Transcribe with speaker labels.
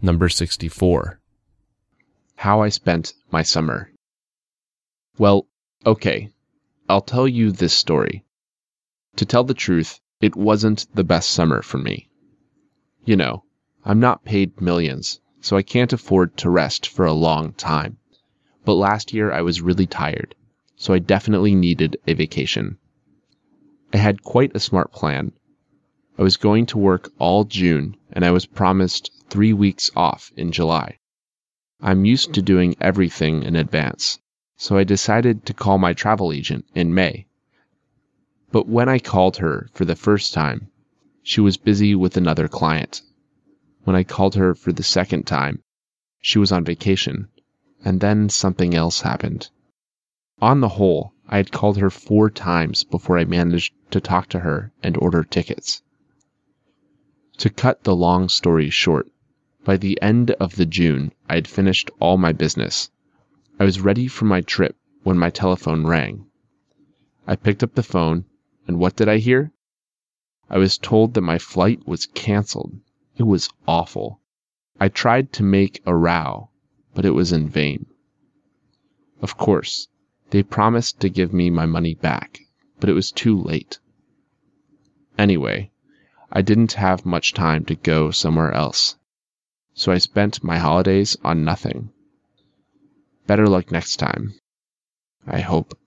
Speaker 1: Number 64. How I spent my summer. Well, okay, I'll tell you this story. To tell the truth, it wasn't the best summer for me. You know, I'm not paid millions, so I can't afford to rest for a long time. But last year I was really tired, so I definitely needed a vacation. I had quite a smart plan. I was going to work all June and I was promised three weeks off in July. I'm used to doing everything in advance, so I decided to call my travel agent in May. But when I called her for the first time, she was busy with another client. When I called her for the second time, she was on vacation, and then something else happened. On the whole, I had called her four times before I managed to talk to her and order tickets. To cut the long story short, by the end of the June, I had finished all my business. I was ready for my trip when my telephone rang. I picked up the phone, and what did I hear? I was told that my flight was canceled. It was awful. I tried to make a row, but it was in vain. Of course, they promised to give me my money back, but it was too late. Anyway, I didn't have much time to go somewhere else, so I spent my holidays on nothing. Better luck next time. I hope.